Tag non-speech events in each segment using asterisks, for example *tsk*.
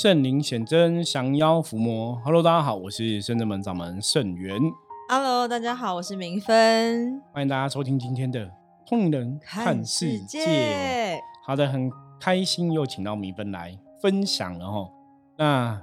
圣灵显真，降妖伏魔。Hello，大家好，我是圣真门掌门圣元。Hello，大家好，我是明芬。欢迎大家收听今天的《通人看世界》。好的，很开心又请到明芬来分享了哈。那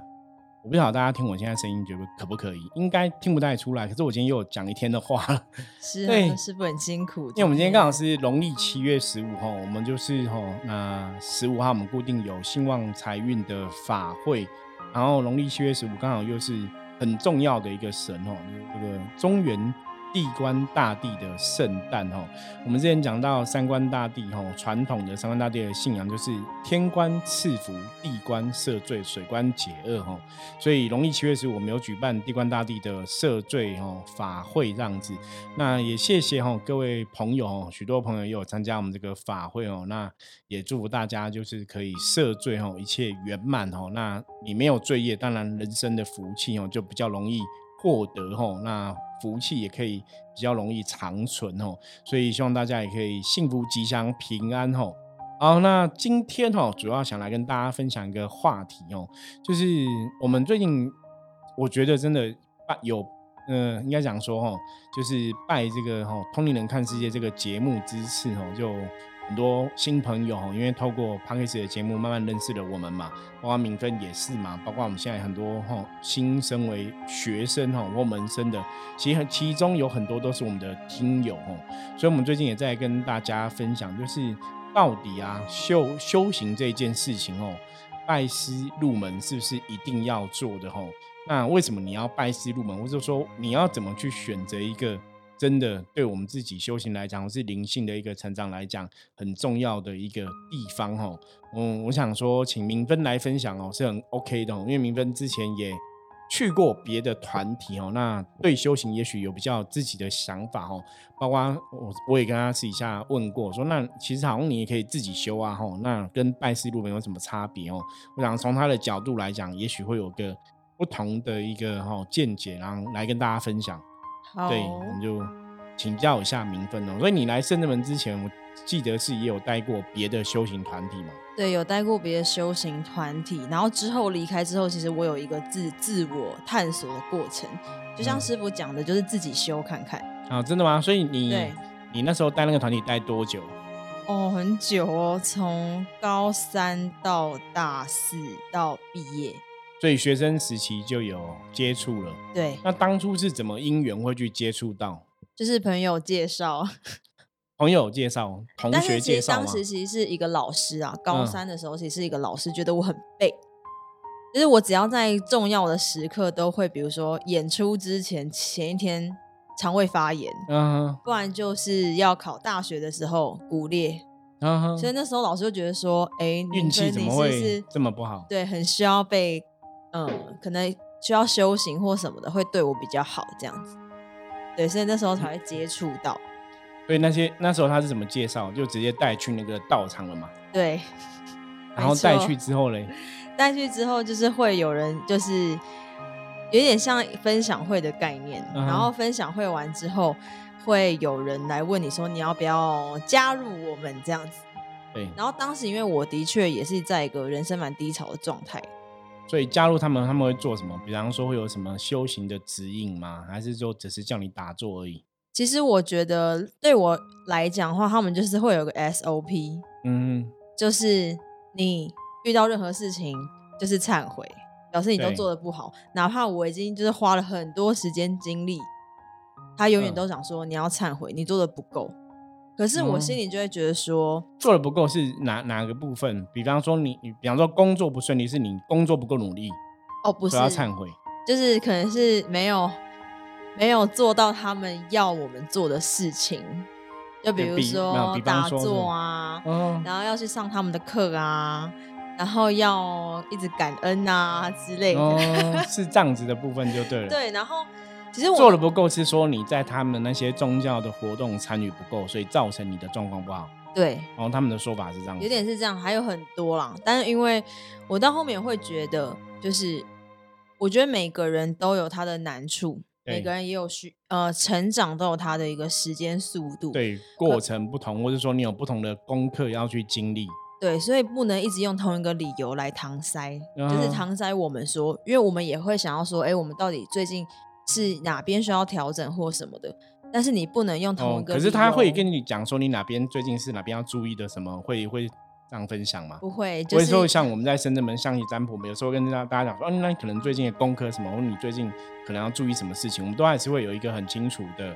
我不知道大家听我现在声音，觉得可不可以？应该听不太出来。可是我今天又讲一天的话 *laughs* 了，是对，师傅很辛苦。因为我们今天刚好是农历七月十五号，我们就是哈，那十五号我们固定有兴旺财运的法会，然后农历七月十五刚好又是很重要的一个神哦，这个中原。地官大帝的圣诞哈，我们之前讲到三官大帝哈，传统的三官大帝的信仰就是天官赐福，地官赦罪，水官解厄哈。所以农历七月十五，我们有举办地官大帝的赦罪哈法会这样子。那也谢谢哈各位朋友哦，许多朋友也有参加我们这个法会哦。那也祝福大家就是可以赦罪哈，一切圆满哦。那你没有罪业，当然人生的福气哦就比较容易。获得吼，那福气也可以比较容易长存吼，所以希望大家也可以幸福吉祥平安吼。好，那今天吼主要想来跟大家分享一个话题哦，就是我们最近我觉得真的拜有，嗯，应该讲说吼，就是拜这个吼通灵人看世界这个节目之次吼就。很多新朋友哈，因为透过 p a r k e s 的节目慢慢认识了我们嘛，包括明芬也是嘛，包括我们现在很多哈新身为学生哈或门生的，其实其中有很多都是我们的听友哈，所以我们最近也在跟大家分享，就是到底啊修修行这件事情哦，拜师入门是不是一定要做的哈？那为什么你要拜师入门，或者说你要怎么去选择一个？真的，对我们自己修行来讲，是灵性的一个成长来讲，很重要的一个地方哈。嗯，我想说，请明芬来分享哦，是很 OK 的，因为明芬之前也去过别的团体哦，那对修行也许有比较自己的想法哦。包括我我也跟他私底下问过，说那其实好像你也可以自己修啊哈，那跟拜师入门有什么差别哦？我想从他的角度来讲，也许会有个不同的一个哈见解，然后来跟大家分享。对，我们就请教一下名分哦。所以你来圣智门之前，我记得是也有待过别的修行团体嘛？对，有待过别的修行团体。然后之后离开之后，其实我有一个自自我探索的过程，就像师傅讲的，就是自己修看看。啊，真的吗？所以你你那时候待那个团体待多久？哦，很久哦，从高三到大四到毕业。所以学生时期就有接触了，对。那当初是怎么因缘会去接触到？就是朋友介绍，朋友介绍，同学介绍当时其实是一个老师啊，高三的时候其实是一个老师，觉得我很背，就是我只要在重要的时刻都会，比如说演出之前前一天肠胃发炎，嗯，不然就是要考大学的时候骨裂，嗯，所以那时候老师就觉得说，哎，运气怎么会这么不好？对，很需要被。嗯，可能需要修行或什么的，会对我比较好，这样子。对，所以那时候才会接触到。所以那些那时候他是怎么介绍？就直接带去那个道场了嘛？对。*laughs* 然后带去之后嘞？带去之后就是会有人，就是有点像分享会的概念。然后分享会完之后，会有人来问你说你要不要加入我们这样子。对。然后当时因为我的确也是在一个人生蛮低潮的状态。所以加入他们，他们会做什么？比方说会有什么修行的指引吗？还是说只是叫你打坐而已？其实我觉得对我来讲的话，他们就是会有个 SOP，嗯，就是你遇到任何事情就是忏悔，表示你都做的不好，哪怕我已经就是花了很多时间精力，他永远都想说你要忏悔，你做的不够。可是我心里就会觉得说，做的不够是哪哪个部分？比方说你，你比方说工作不顺利，是你工作不够努力，哦，不是要忏悔，就是可能是没有没有做到他们要我们做的事情，就比如说打坐啊，然后要去上他们的课啊，然后要一直感恩啊之类的，*laughs* 是这样子的部分就对了，对，然后。其实我做的不够，是说你在他们那些宗教的活动参与不够，所以造成你的状况不好。对，然后他们的说法是这样，有点是这样，还有很多啦。但是因为我到后面会觉得，就是我觉得每个人都有他的难处，每个人也有需呃成长都有他的一个时间速度，对，过程不同，或者说你有不同的功课要去经历。对，所以不能一直用同一个理由来搪塞，就是搪塞我们说，因为我们也会想要说，哎，我们到底最近是哪边需要调整或什么的。但是你不能用同一个。可是他会跟你讲说，你哪边最近是哪边要注意的，什么会会这样分享吗？不会，不会说像我们在深圳门象棋占卜，我们有时候跟大大家讲说，哦，那你可能最近的功课什么，或者你最近可能要注意什么事情，我们都还是会有一个很清楚的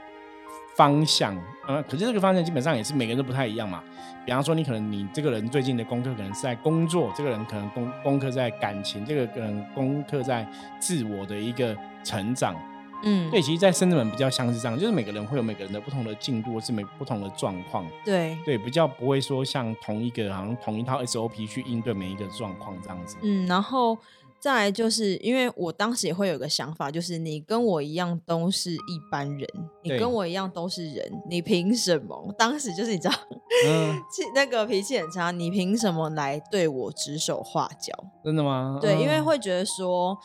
方向。呃，可是这个方向基本上也是每个人都不太一样嘛。比方说，你可能你这个人最近的功课可能是在工作，这个人可能功功课在感情，这个可能功课在自我的一个成长。嗯，对，其实，在深圳门比较像是这样，就是每个人会有每个人的不同的进度，或是每不同的状况。对对，比较不会说像同一个好像同一套 SOP 去应对每一个状况这样子。嗯，然后再来就是因为我当时也会有个想法，就是你跟我一样都是一般人，你跟我一样都是人，你凭什么？当时就是你知道，*laughs* 嗯，那个脾气很差，你凭什么来对我指手画脚？真的吗？对，因为会觉得说。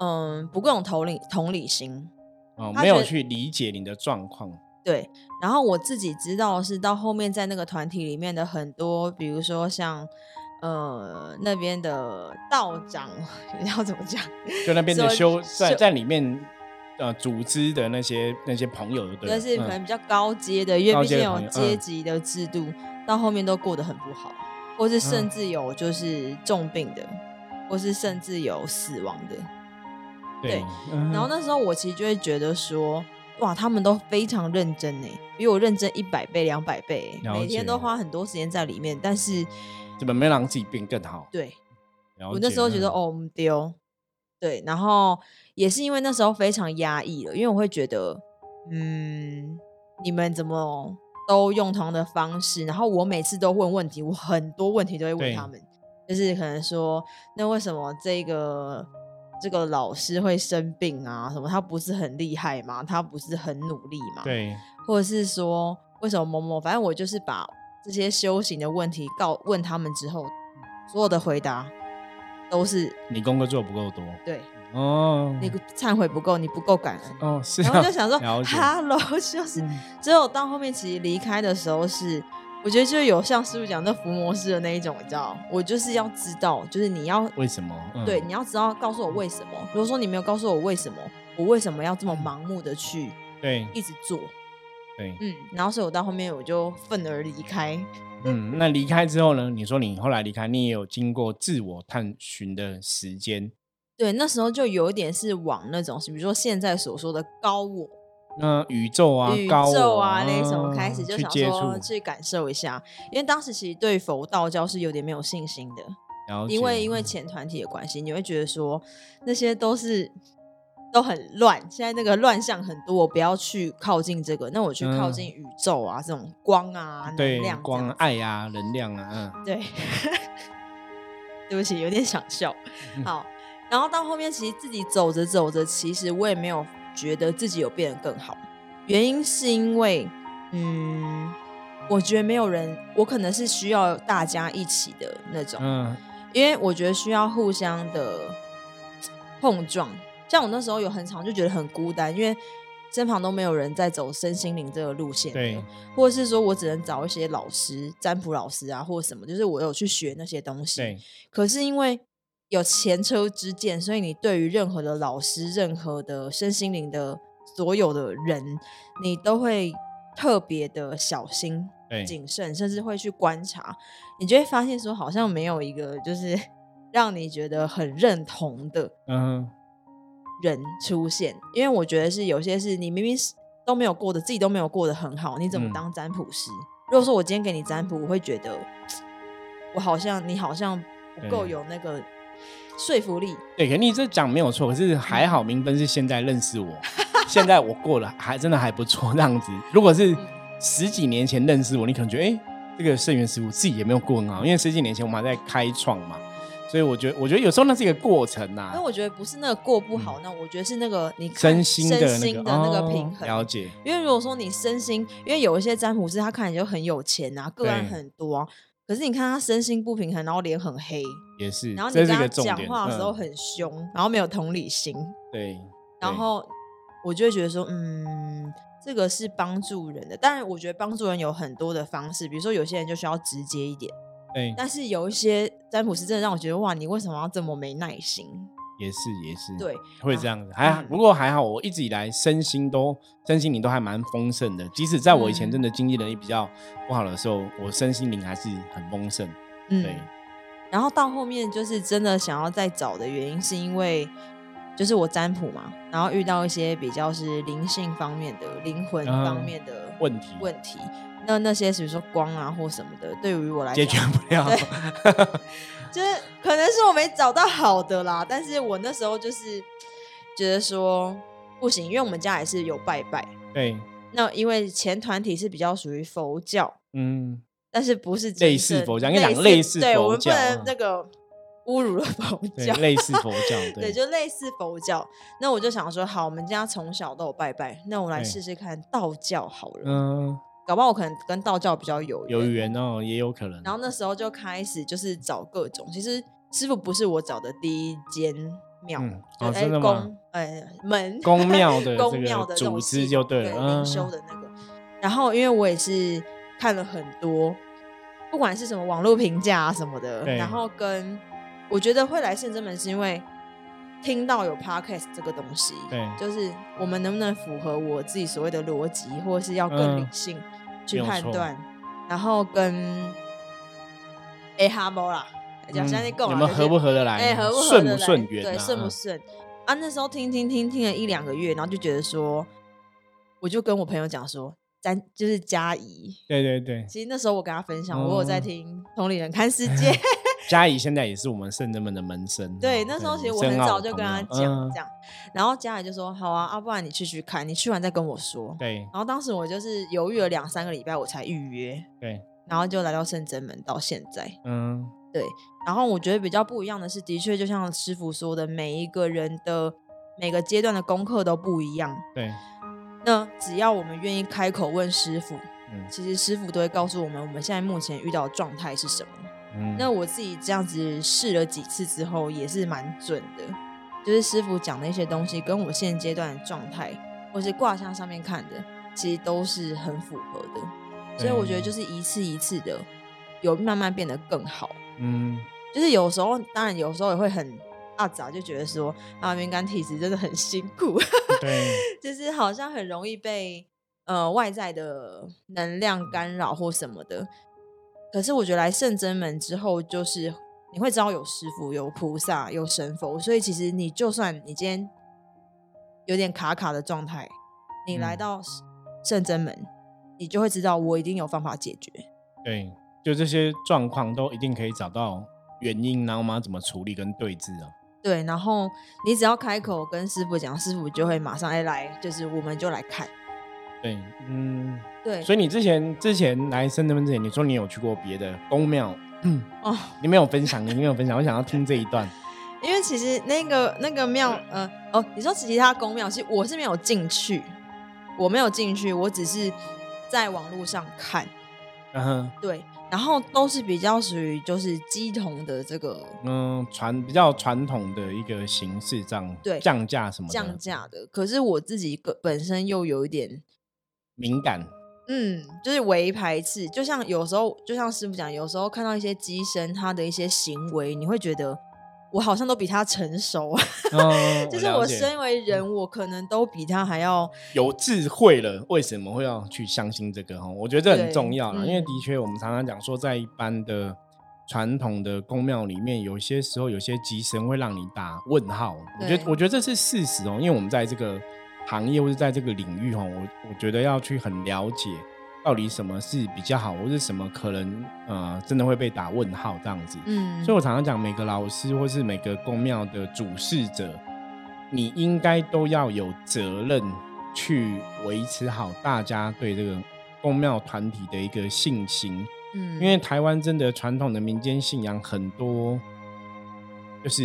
嗯，不够有同理同理心，哦，没有去理解你的状况。对，然后我自己知道是到后面在那个团体里面的很多，比如说像呃那边的道长，*laughs* 要怎么讲？就那边的修在在里面呃组织的那些那些朋友，对，但是可能比较高阶的，因为毕竟有阶级的制度，到后面都过得很不好，或是甚至有就是重病的，或是甚至有死亡的。对，然后那时候我其实就会觉得说，哇，他们都非常认真呢，比我认真一百倍、两百倍，每天都花很多时间在里面。但是，怎么没让自己变更好？对，我那时候觉得哦，丢，对，然后也是因为那时候非常压抑了，因为我会觉得，嗯，你们怎么都用同样的方式，然后我每次都问问题，我很多问题都会问他们，就是可能说，那为什么这个？这个老师会生病啊？什么？他不是很厉害吗？他不是很努力吗？对，或者是说为什么某某？反正我就是把这些修行的问题告问他们之后，所有的回答都是你功课做不够多。对，哦，你忏悔不够，你不够感恩。哦，是。然后就想说，Hello，*laughs* 就是只有到后面其实离开的时候是。我觉得就有像师傅讲那伏魔师的那一种，你知道，我就是要知道，就是你要为什么？对，你要知道告诉我为什么。如果说你没有告诉我为什么，我为什么要这么盲目的去对一直做？对，嗯，然后所以我到后面我就愤而离开。*laughs* 嗯，那离开之后呢？你说你后来离开，你也有经过自我探寻的时间。对，那时候就有一点是往那种，比如说现在所说的高我。那宇宙啊，宇宙啊，那什么开始就想说去感受一下，因为当时其实对佛道教是有点没有信心的，因为因为前团体的关系，你会觉得说那些都是都很乱，现在那个乱象很多，我不要去靠近这个，那我去靠近宇宙啊，这种光啊，能量、光、爱啊，能量啊，嗯，对，*laughs* 对不起，有点想笑。好，然后到后面其实自己走着走着，其实我也没有。觉得自己有变得更好，原因是因为，嗯，我觉得没有人，我可能是需要大家一起的那种，嗯，因为我觉得需要互相的碰撞。像我那时候有很长就觉得很孤单，因为身旁都没有人在走身心灵这个路线，对，或者是说我只能找一些老师、占卜老师啊，或者什么，就是我有去学那些东西，对。可是因为有前车之鉴，所以你对于任何的老师、任何的身心灵的所有的人，你都会特别的小心、谨慎，甚至会去观察。你就会发现说，好像没有一个就是 *laughs* 让你觉得很认同的嗯人出现。因为我觉得是有些是你明明是都没有过的，自己都没有过得很好，你怎么当占卜师？如果说我今天给你占卜，我会觉得 *tsk* 我好像你好像不够有那个。说服力对，肯定这讲没有错，可是还好明芬是现在认识我，现在我过了还真的还不错这样子。如果是十几年前认识我，你可能觉得哎，这个圣元师傅自己也没有过很好，因为十几年前我们还在开创嘛，所以我觉得我觉得有时候那是一个过程呐。那我觉得不是那个过不好，那我觉得是那个你身心的那个平衡。了解，因为如果说你身心，因为有一些占卜师他看起来就很有钱啊，个案很多。可是你看他身心不平衡，然后脸很黑，也是。然后你跟他讲话的时候很凶，然后没有同理心。对。然后我就会觉得说，嗯，这个是帮助人的。但是我觉得帮助人有很多的方式，比如说有些人就需要直接一点，对。但是有一些占卜师真的让我觉得，哇，你为什么要这么没耐心？也是也是，对，会这样子。还不过还好，我一直以来身心都身心灵都还蛮丰盛的。即使在我以前真的经济能力比较不好的时候，我身心灵还是很丰盛。嗯。对。然后到后面就是真的想要再找的原因，是因为就是我占卜嘛，然后遇到一些比较是灵性方面的、灵魂方面的问题问题。那那些比如说光啊或什么的，对于我来解决不了。*laughs* 就是可能是我没找到好的啦，但是我那时候就是觉得说不行，因为我们家也是有拜拜。对。那因为前团体是比较属于佛教，嗯，但是不是类似佛教，你讲类似，对我们不能那个侮辱了佛教，类似佛教，*laughs* 对，就类似佛教。那我就想说，好，我们家从小都有拜拜，那我来试试看道教好了。嗯。搞不好我可能跟道教比较有有缘哦，也有可能。然后那时候就开始就是找各种，其实师傅不是我找的第一间庙，哦，真的吗？哎，门 *laughs* 宫庙的 *laughs* 宫庙的组织就对了，灵修的那个。然后因为我也是看了很多，不管是什么网络评价啊什么的，然后跟我觉得会来圣真门是因为。听到有 podcast 这个东西，对，就是我们能不能符合我自己所谓的逻辑，或者是要更理性去判断，然后跟 A 哈波啦，讲相信够你们合不合得来？哎，合不顺不顺缘？对，顺不顺？啊，那时候听听听听了一两个月，然后就觉得说，我就跟我朋友讲说，咱就是嘉怡，对对对。其实那时候我跟他分享，我有在听《同理人看世界》。*laughs* 嘉怡现在也是我们圣人们的门生。对，那时候其实我很早就跟他讲这样，然后嘉怡就说：“好啊，啊，不然你去去看，你去完再跟我说。”对。然后当时我就是犹豫了两三个礼拜，我才预约。对。然后就来到圣真门，到现在。嗯。对。然后我觉得比较不一样的是，的确就像师傅说的，每一个人的每个阶段的功课都不一样。对。那只要我们愿意开口问师傅，嗯，其实师傅都会告诉我们，我们现在目前遇到的状态是什么。那我自己这样子试了几次之后，也是蛮准的。就是师傅讲的一些东西，跟我现阶段的状态，或是卦象上面看的，其实都是很符合的。所以我觉得就是一次一次的，有慢慢变得更好。嗯，就是有时候，当然有时候也会很阿杂，就觉得说啊，敏感体质真的很辛苦。对，*laughs* 就是好像很容易被呃外在的能量干扰或什么的。可是我觉得来圣真门之后，就是你会知道有师傅、有菩萨、有神佛，所以其实你就算你今天有点卡卡的状态，你来到圣真门，你就会知道我一定有方法解决。对，就这些状况都一定可以找到原因，然后我们要怎么处理跟对峙啊？对，然后你只要开口跟师傅讲，师傅就会马上哎来，就是我们就来看。对，嗯。对，所以你之前之前来深圳之前，你说你有去过别的宫庙，哦，你没有分享，你没有分享，我想要听这一段。*laughs* 因为其实那个那个庙，呃，哦，你说其他宫庙，其实我是没有进去，我没有进去，我只是在网络上看，嗯哼，对，然后都是比较属于就是鸡同的这个，嗯，传比较传统的一个形式，这样对降价什么降价的，可是我自己个本身又有一点敏感。嗯，就是唯排斥，就像有时候，就像师傅讲，有时候看到一些机身他的一些行为，你会觉得我好像都比他成熟啊。*laughs* 就是我身为人，我可能都比他还要有智慧了。为什么会要去相信这个？哈，我觉得这很重要了，因为的确，我们常常讲说，在一般的传统的宫庙里面，有些时候有些机身会让你打问号。我觉得，我觉得这是事实哦，因为我们在这个。行业或者在这个领域哈，我我觉得要去很了解到底什么是比较好，或是什么可能呃真的会被打问号这样子。嗯，所以我常常讲，每个老师或是每个公庙的主事者，你应该都要有责任去维持好大家对这个公庙团体的一个信心。嗯，因为台湾真的传统的民间信仰很多，就是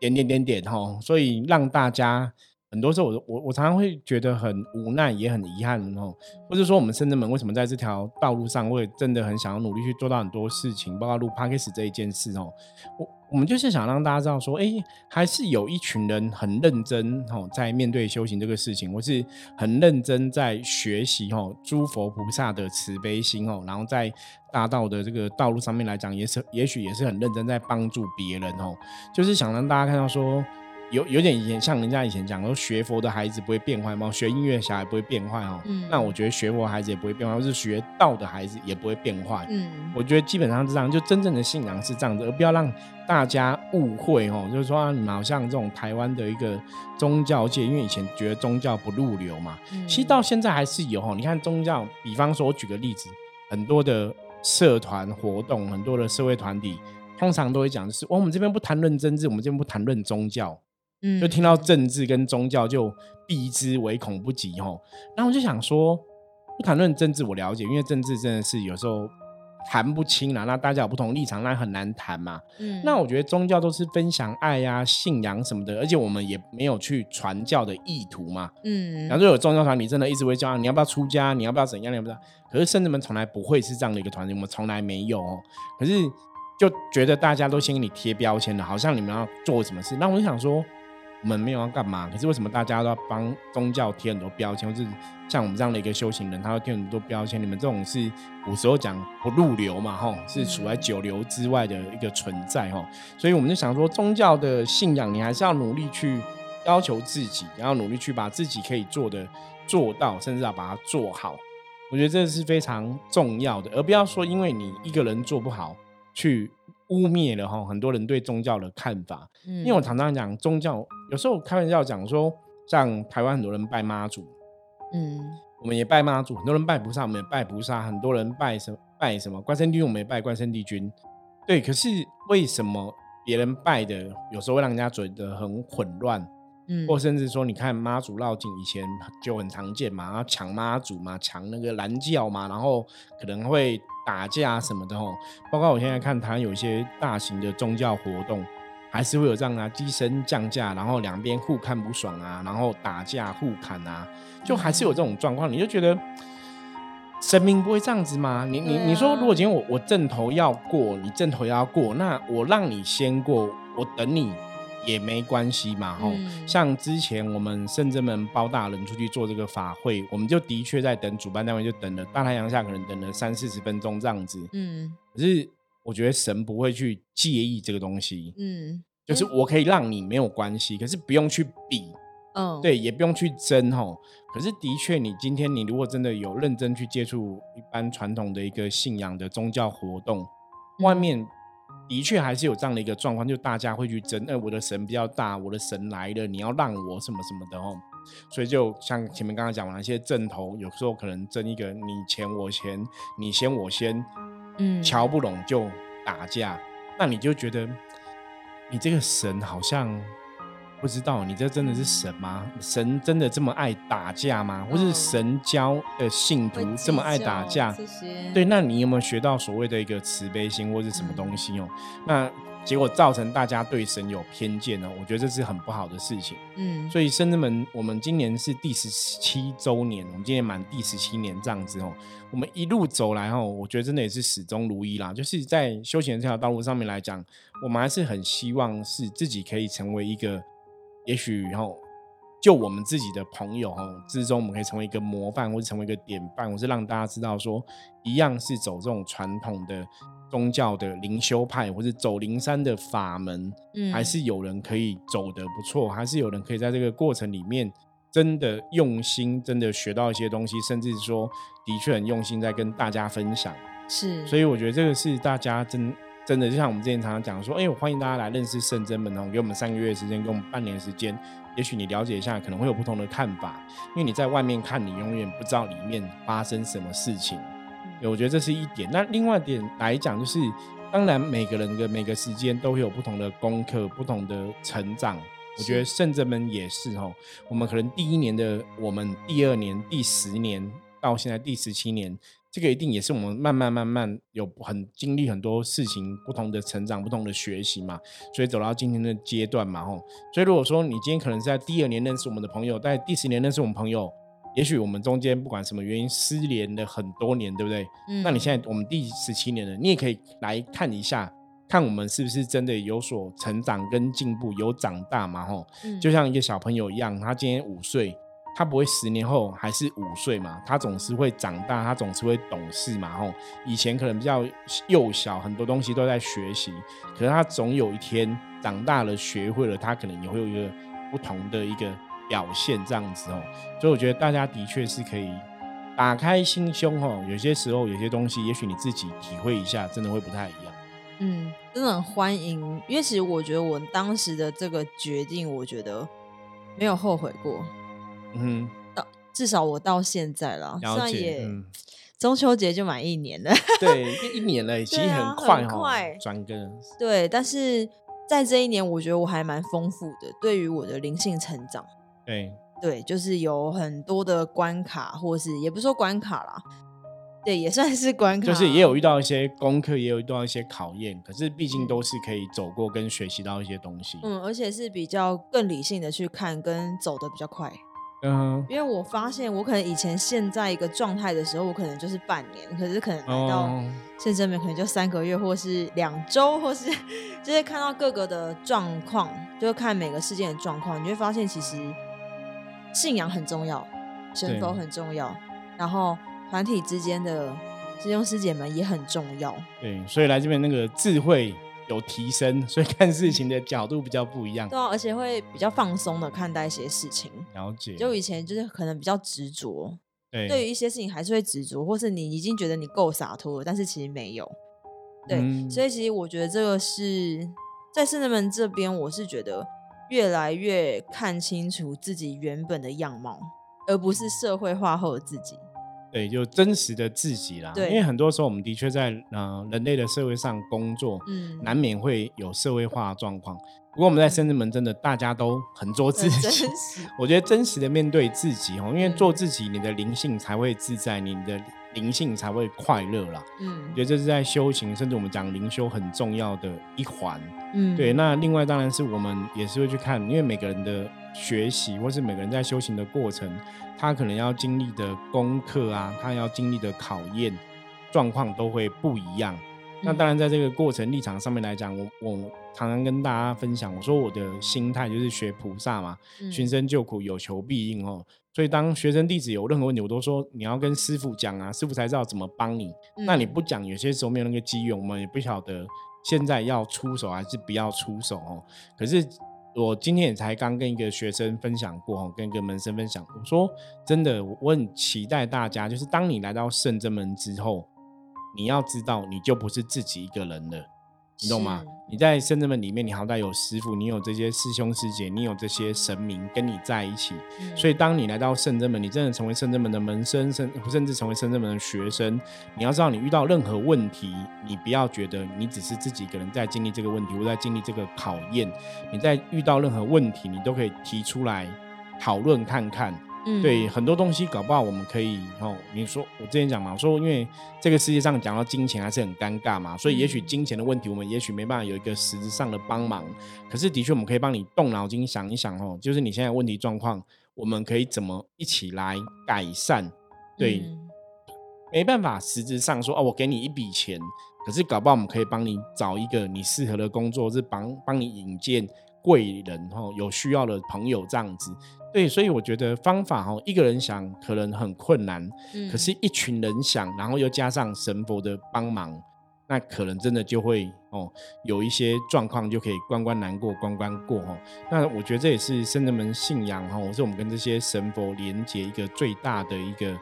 点点点点哈，所以让大家。很多时候，我我我常常会觉得很无奈，也很遗憾哦。或者说，我们深圳门为什么在这条道路上，我也真的很想要努力去做到很多事情，包括录 podcast 这一件事哦。我我们就是想让大家知道说，哎，还是有一群人很认真哦，在面对修行这个事情，我是很认真在学习哦，诸佛菩萨的慈悲心哦，然后在大道的这个道路上面来讲，也是也许也是很认真在帮助别人哦，就是想让大家看到说。有有点以前像人家以前讲说学佛的孩子不会变坏吗？学音乐小孩不会变坏哦。嗯。那我觉得学佛孩子也不会变坏，或是学道的孩子也不会变坏。嗯。我觉得基本上是这样，就真正的信仰是这样子，而不要让大家误会哦。就是说，你们好像这种台湾的一个宗教界，因为以前觉得宗教不入流嘛，其实到现在还是有哦。你看宗教，比方说，我举个例子，很多的社团活动，很多的社会团体，通常都会讲的是，我们这边不谈论政治，我们这边不谈论宗教。就听到政治跟宗教就避之唯恐不及吼，然后我就想说，不谈论政治我了解，因为政治真的是有时候谈不清啦，那大家有不同立场，那很难谈嘛。嗯，那我觉得宗教都是分享爱呀、信仰什么的，而且我们也没有去传教的意图嘛。嗯，然后就有宗教团体真的一直会教你要不要出家，你要不要怎样，你要不要？可是圣人们从来不会是这样的一个团体，我们从来没有。可是就觉得大家都先给你贴标签了，好像你们要做什么事，那我就想说。我们没有要干嘛，可是为什么大家都要帮宗教贴很多标签？或是像我们这样的一个修行人，他要贴很多标签？你们这种是古时候讲不入流嘛，吼，是处在九流之外的一个存在，吼。所以我们就想说，宗教的信仰，你还是要努力去要求自己，然后努力去把自己可以做的做到，甚至要把它做好。我觉得这是非常重要的，而不要说因为你一个人做不好去。污蔑了哈很多人对宗教的看法，嗯因为我常常讲宗教，有时候开玩笑讲说，像台湾很多人拜妈祖，嗯，我们也拜妈祖，很多人拜菩萨，我们也拜菩萨，很多人拜什拜什么关圣帝君，我们也拜关圣帝君，对，可是为什么别人拜的有时候会让人家觉得很混乱？嗯，或甚至说，你看妈祖绕境以前就很常见嘛，然后抢妈祖嘛，抢那个蓝教嘛，然后可能会打架什么的哦。包括我现在看台湾有一些大型的宗教活动，还是会有这样啊，机身降价，然后两边互看不爽啊，然后打架互砍啊，就还是有这种状况。你就觉得神明不会这样子吗？你你你说，如果今天我我正头要过，你正头要过，那我让你先过，我等你。也没关系嘛，吼，像之前我们圣真门包大人出去做这个法会，我们就的确在等主办单位，就等了大太阳下，可能等了三四十分钟这样子。嗯，可是我觉得神不会去介意这个东西，嗯，就是我可以让你没有关系，可是不用去比，嗯，对，也不用去争，吼。可是的确，你今天你如果真的有认真去接触一般传统的一个信仰的宗教活动，外面。的确还是有这样的一个状况，就大家会去争，哎，我的神比较大，我的神来了，你要让我什么什么的哦。所以就像前面刚刚讲完，一些正头有时候可能争一个你前我前，你先我先，嗯，瞧不拢就打架，那你就觉得你这个神好像。不知道你这真的是神吗？神真的这么爱打架吗？或是神教的信徒这么爱打架？对，那你有没有学到所谓的一个慈悲心或是什么东西哦？那结果造成大家对神有偏见呢？我觉得这是很不好的事情。嗯，所以圣子们，我们今年是第十七周年，我们今年满第十七年这样子哦。我们一路走来哦，我觉得真的也是始终如一啦。就是在修行这条道路上面来讲，我们还是很希望是自己可以成为一个。也许然后就我们自己的朋友哦之中，我们可以成为一个模范，或者成为一个典范，或是让大家知道说，一样是走这种传统的宗教的灵修派，或者走灵山的法门，嗯，还是有人可以走得不错，还是有人可以在这个过程里面真的用心，真的学到一些东西，甚至说的确很用心在跟大家分享。是，所以我觉得这个是大家真。真的就像我们之前常常讲说，哎，我欢迎大家来认识圣真门哦，给我们三个月的时间，给我们半年的时间，也许你了解一下，可能会有不同的看法。因为你在外面看，你永远不知道里面发生什么事情。我觉得这是一点。那另外一点来讲，就是当然每个人的每个时间都会有不同的功课，不同的成长。我觉得圣者们也是哦，我们可能第一年的我们，第二年、第十年到现在第十七年。这个一定也是我们慢慢慢慢有很经历很多事情，不同的成长，不同的学习嘛，所以走到今天的阶段嘛，吼。所以如果说你今天可能在第二年认识我们的朋友，在第十年认识我们朋友，也许我们中间不管什么原因失联了很多年，对不对？嗯。那你现在我们第十七年了，你也可以来看一下，看我们是不是真的有所成长跟进步，有长大嘛，吼。嗯。就像一个小朋友一样，他今天五岁。他不会十年后还是五岁嘛？他总是会长大，他总是会懂事嘛。吼，以前可能比较幼小，很多东西都在学习，可是他总有一天长大了，学会了，他可能也会有一个不同的一个表现，这样子哦。所以我觉得大家的确是可以打开心胸哦。有些时候有些东西，也许你自己体会一下，真的会不太一样。嗯，真的很欢迎，因为其实我觉得我当时的这个决定，我觉得没有后悔过。嗯，到至少我到现在了，虽然也中秋节就满一年了，*laughs* 对，一年了，其实很快哈，转个。对，但是在这一年，我觉得我还蛮丰富的，对于我的灵性成长，对。对，就是有很多的关卡，或是也不是说关卡啦，对，也算是关卡，就是也有。遇到一些功课，也有遇到一些考验，可是毕竟都是可以走过跟学习到一些东西，嗯，而且是比较更理性的去看，跟走的比较快。嗯，因为我发现我可能以前现在一个状态的时候，我可能就是半年，可是可能来到现这边可能就三个月，或是两周，或是就是看到各个的状况，就看每个事件的状况，你会发现其实信仰很重要，神佛很重要，然后团体之间的师兄师姐们也很重要。对，所以来这边那个智慧。有提升，*laughs* 所以看事情的角度比较不一样。对啊，而且会比较放松的看待一些事情。了解。就以前就是可能比较执着，对，对于一些事情还是会执着，或是你已经觉得你够洒脱了，但是其实没有。对，所以其实我觉得这个是在圣人们这边，我是觉得越来越看清楚自己原本的样貌，而不是社会化后的自己。对，就真实的自己啦。对，因为很多时候我们的确在呃人类的社会上工作，嗯，难免会有社会化状况。不过我们在深圳门真的大家都很做自己，*laughs* 我觉得真实的面对自己哦，因为做自己，你的灵性才会自在，你的灵性才会快乐啦。嗯，我觉得这是在修行，甚至我们讲灵修很重要的一环。嗯，对。那另外当然是我们也是会去看，因为每个人的学习或是每个人在修行的过程。他可能要经历的功课啊，他要经历的考验状况都会不一样。那当然，在这个过程立场上面来讲，我我常常跟大家分享，我说我的心态就是学菩萨嘛，寻声救苦，有求必应哦。所以当学生弟子有任何问题，我都说你要跟师傅讲啊，师傅才知道怎么帮你。那你不讲，有些时候没有那个机缘，我们也不晓得现在要出手还是不要出手哦。可是。我今天也才刚跟一个学生分享过哦，跟一个门生分享，我说真的，我很期待大家，就是当你来到圣真门之后，你要知道，你就不是自己一个人了。你懂吗？你在圣者们里面，你好歹有师傅，你有这些师兄师姐，你有这些神明跟你在一起。所以，当你来到圣真门，你真的成为圣真门的门生，甚甚至成为圣真门的学生，你要知道，你遇到任何问题，你不要觉得你只是自己一个人在经历这个问题，或在经历这个考验。你在遇到任何问题，你都可以提出来讨论看看。对很多东西搞不好，我们可以哦。你说我之前讲嘛，说因为这个世界上讲到金钱还是很尴尬嘛，所以也许金钱的问题，我们也许没办法有一个实质上的帮忙。可是的确，我们可以帮你动脑筋想一想哦，就是你现在问题状况，我们可以怎么一起来改善？对，没办法，实质上说哦，我给你一笔钱，可是搞不好我们可以帮你找一个你适合的工作，是帮帮你引荐贵人哦，有需要的朋友这样子。对，所以我觉得方法哈，一个人想可能很困难，嗯，可是一群人想，然后又加上神佛的帮忙，那可能真的就会哦，有一些状况就可以关关难过关关过哈。那我觉得这也是圣人们信仰哈，是我们跟这些神佛连接一个最大的一个。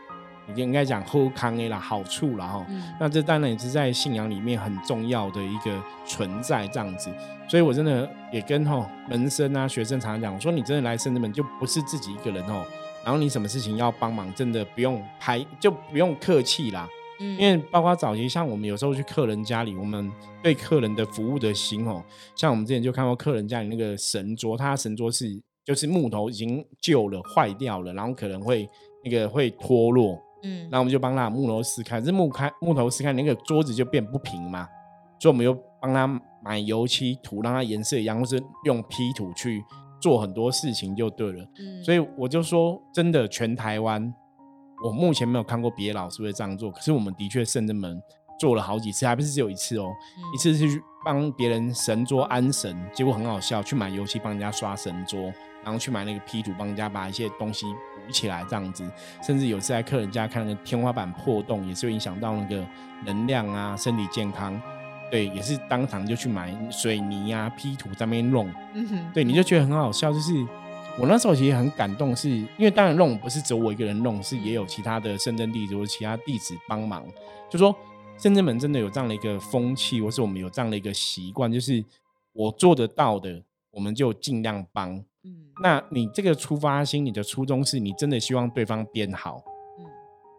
应该讲后康 A 啦，好处啦哈。那这当然也是在信仰里面很重要的一个存在这样子。所以我真的也跟哈门生啊学生常常讲，我说你真的来圣子门就不是自己一个人哦。然后你什么事情要帮忙，真的不用排，就不用客气啦。嗯。因为包括早期像我们有时候去客人家里，我们对客人的服务的心哦，像我们之前就看过客人家里那个神桌，他神桌是就是木头已经旧了坏掉了，然后可能会那个会脱落。嗯，然后我们就帮他木头撕开，这木开木头撕开，那个桌子就变不平嘛，所以我们又帮他买油漆涂，让它颜色一样，或是用 P 图去做很多事情就对了。嗯，所以我就说，真的，全台湾我目前没有看过别的老师会这样做，可是我们的确圣人们做了好几次，还不是只有一次哦，一次是去帮别人神桌安神，结果很好笑，去买油漆帮人家刷神桌。然后去买那个 P 图，帮人家把一些东西补起来，这样子。甚至有次在客人家看那个天花板破洞，也是影响到那个能量啊、身体健康。对，也是当场就去买水泥啊、P 图在那边弄。嗯哼对，你就觉得很好笑。就是我那时候其实很感动，是因为当然弄不是只有我一个人弄，是也有其他的深圳弟子或其他弟子帮忙。就说深圳门真的有这样的一个风气，或是我们有这样的一个习惯，就是我做得到的，我们就尽量帮。那你这个出发心，你的初衷是你真的希望对方变好，嗯，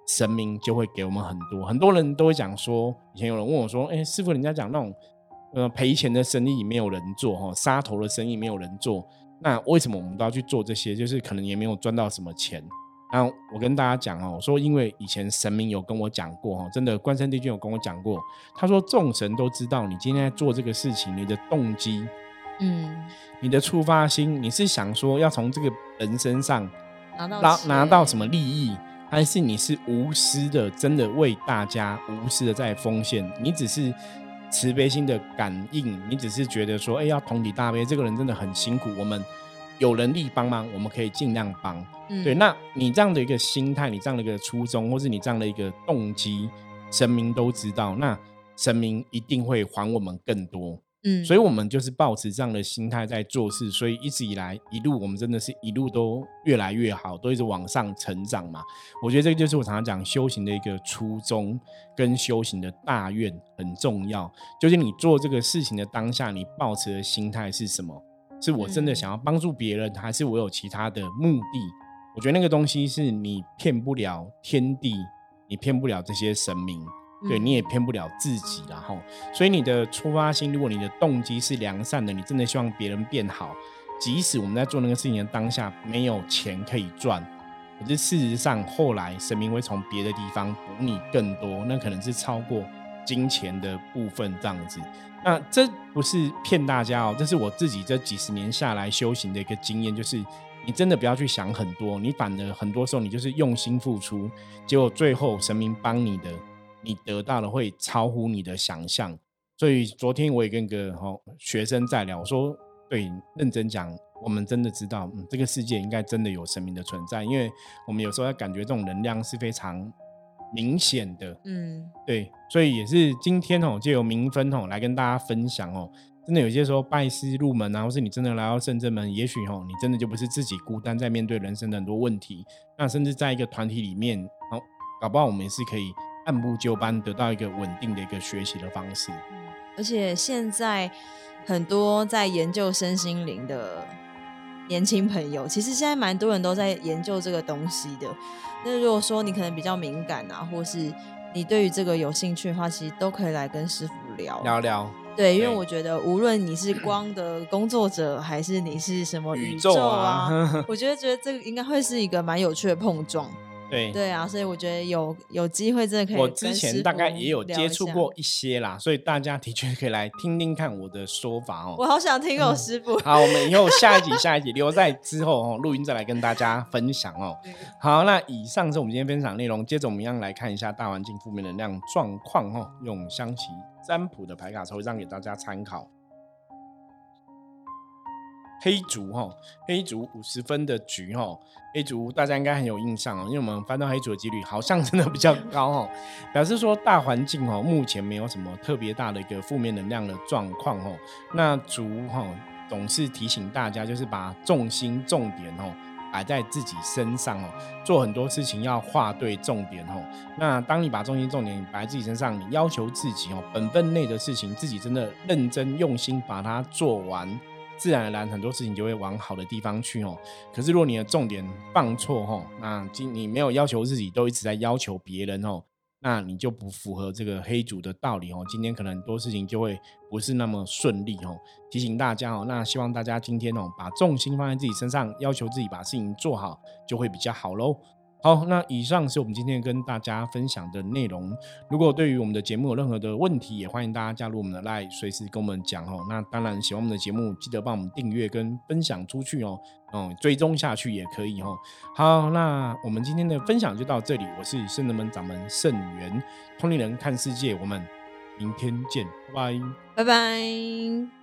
神明就会给我们很多。很多人都会讲说，以前有人问我说：“哎，师傅，人家讲那种呃赔钱的生意没有人做，哈，杀头的生意没有人做，那为什么我们都要去做这些？就是可能也没有赚到什么钱。”然后我跟大家讲哦，我说因为以前神明有跟我讲过，哈，真的关山帝君有跟我讲过，他说众神都知道你今天在做这个事情，你的动机。嗯，你的出发心，你是想说要从这个人身上拿到拿拿到什么利益，还是你是无私的，真的为大家无私的在奉献？你只是慈悲心的感应，你只是觉得说，哎，要同体大悲，这个人真的很辛苦，我们有能力帮忙，我们可以尽量帮。对，那你这样的一个心态，你这样的一个初衷，或是你这样的一个动机，神明都知道，那神明一定会还我们更多。嗯，所以我们就是保持这样的心态在做事，所以一直以来一路我们真的是一路都越来越好，都一直往上成长嘛。我觉得这个就是我常常讲修行的一个初衷跟修行的大愿很重要。究竟你做这个事情的当下，你保持的心态是什么？是我真的想要帮助别人，还是我有其他的目的？我觉得那个东西是你骗不了天地，你骗不了这些神明。对，你也骗不了自己，然后，所以你的出发心，如果你的动机是良善的，你真的希望别人变好，即使我们在做那个事情的当下没有钱可以赚，可是事实上后来神明会从别的地方补你更多，那可能是超过金钱的部分这样子。那这不是骗大家哦，这是我自己这几十年下来修行的一个经验，就是你真的不要去想很多，你反而很多时候你就是用心付出，结果最后神明帮你的。你得到的会超乎你的想象，所以昨天我也跟个哈学生在聊，我说对，认真讲，我们真的知道，嗯，这个世界应该真的有神明的存在，因为我们有时候要感觉这种能量是非常明显的，嗯，对，所以也是今天哦，就由明分哦来跟大家分享哦，真的有些时候拜师入门啊，或是你真的来到圣正门，也许哦，你真的就不是自己孤单在面对人生的很多问题，那甚至在一个团体里面，哦，搞不好我们也是可以。按部就班得到一个稳定的一个学习的方式，而且现在很多在研究身心灵的年轻朋友，其实现在蛮多人都在研究这个东西的。那如果说你可能比较敏感啊，或是你对于这个有兴趣的话，其实都可以来跟师傅聊聊聊。对，因为我觉得无论你是光的工作者，还是你是什么宇宙啊，*laughs* 我觉得觉得这个应该会是一个蛮有趣的碰撞。对对啊，所以我觉得有有机会真的可以。我之前大概也有接触过一些啦，所以大家的确可以来听听看我的说法哦。我好想听哦，师傅。好，我们以后下一集下一集留在之后哦，录音再来跟大家分享哦。好，那以上是我们今天分享内容，接着我们一样来看一下大环境负面能量状况哦，用香旗占卜的牌卡抽一张给大家参考。黑竹哈，黑竹五十分的局哈，黑竹大家应该很有印象哦，因为我们翻到黑竹的几率好像真的比较高哦，表示说大环境哦，目前没有什么特别大的一个负面能量的状况哦。那竹哈总是提醒大家，就是把重心重点哦摆在自己身上哦，做很多事情要画对重点哦。那当你把重心重点摆在自己身上，你要求自己哦，本分内的事情自己真的认真用心把它做完。自然而然，很多事情就会往好的地方去哦。可是，如果你的重点放错哦，那今你没有要求自己，都一直在要求别人哦，那你就不符合这个黑主的道理哦。今天可能很多事情就会不是那么顺利哦。提醒大家哦，那希望大家今天哦，把重心放在自己身上，要求自己把事情做好，就会比较好喽。好，那以上是我们今天跟大家分享的内容。如果对于我们的节目有任何的问题，也欢迎大家加入我们的 Line，随时跟我们讲哦。那当然，喜欢我们的节目，记得帮我们订阅跟分享出去哦。哦，追踪下去也可以哦。好，那我们今天的分享就到这里。我是圣人门掌门圣元，通灵人看世界，我们明天见，拜拜，拜拜。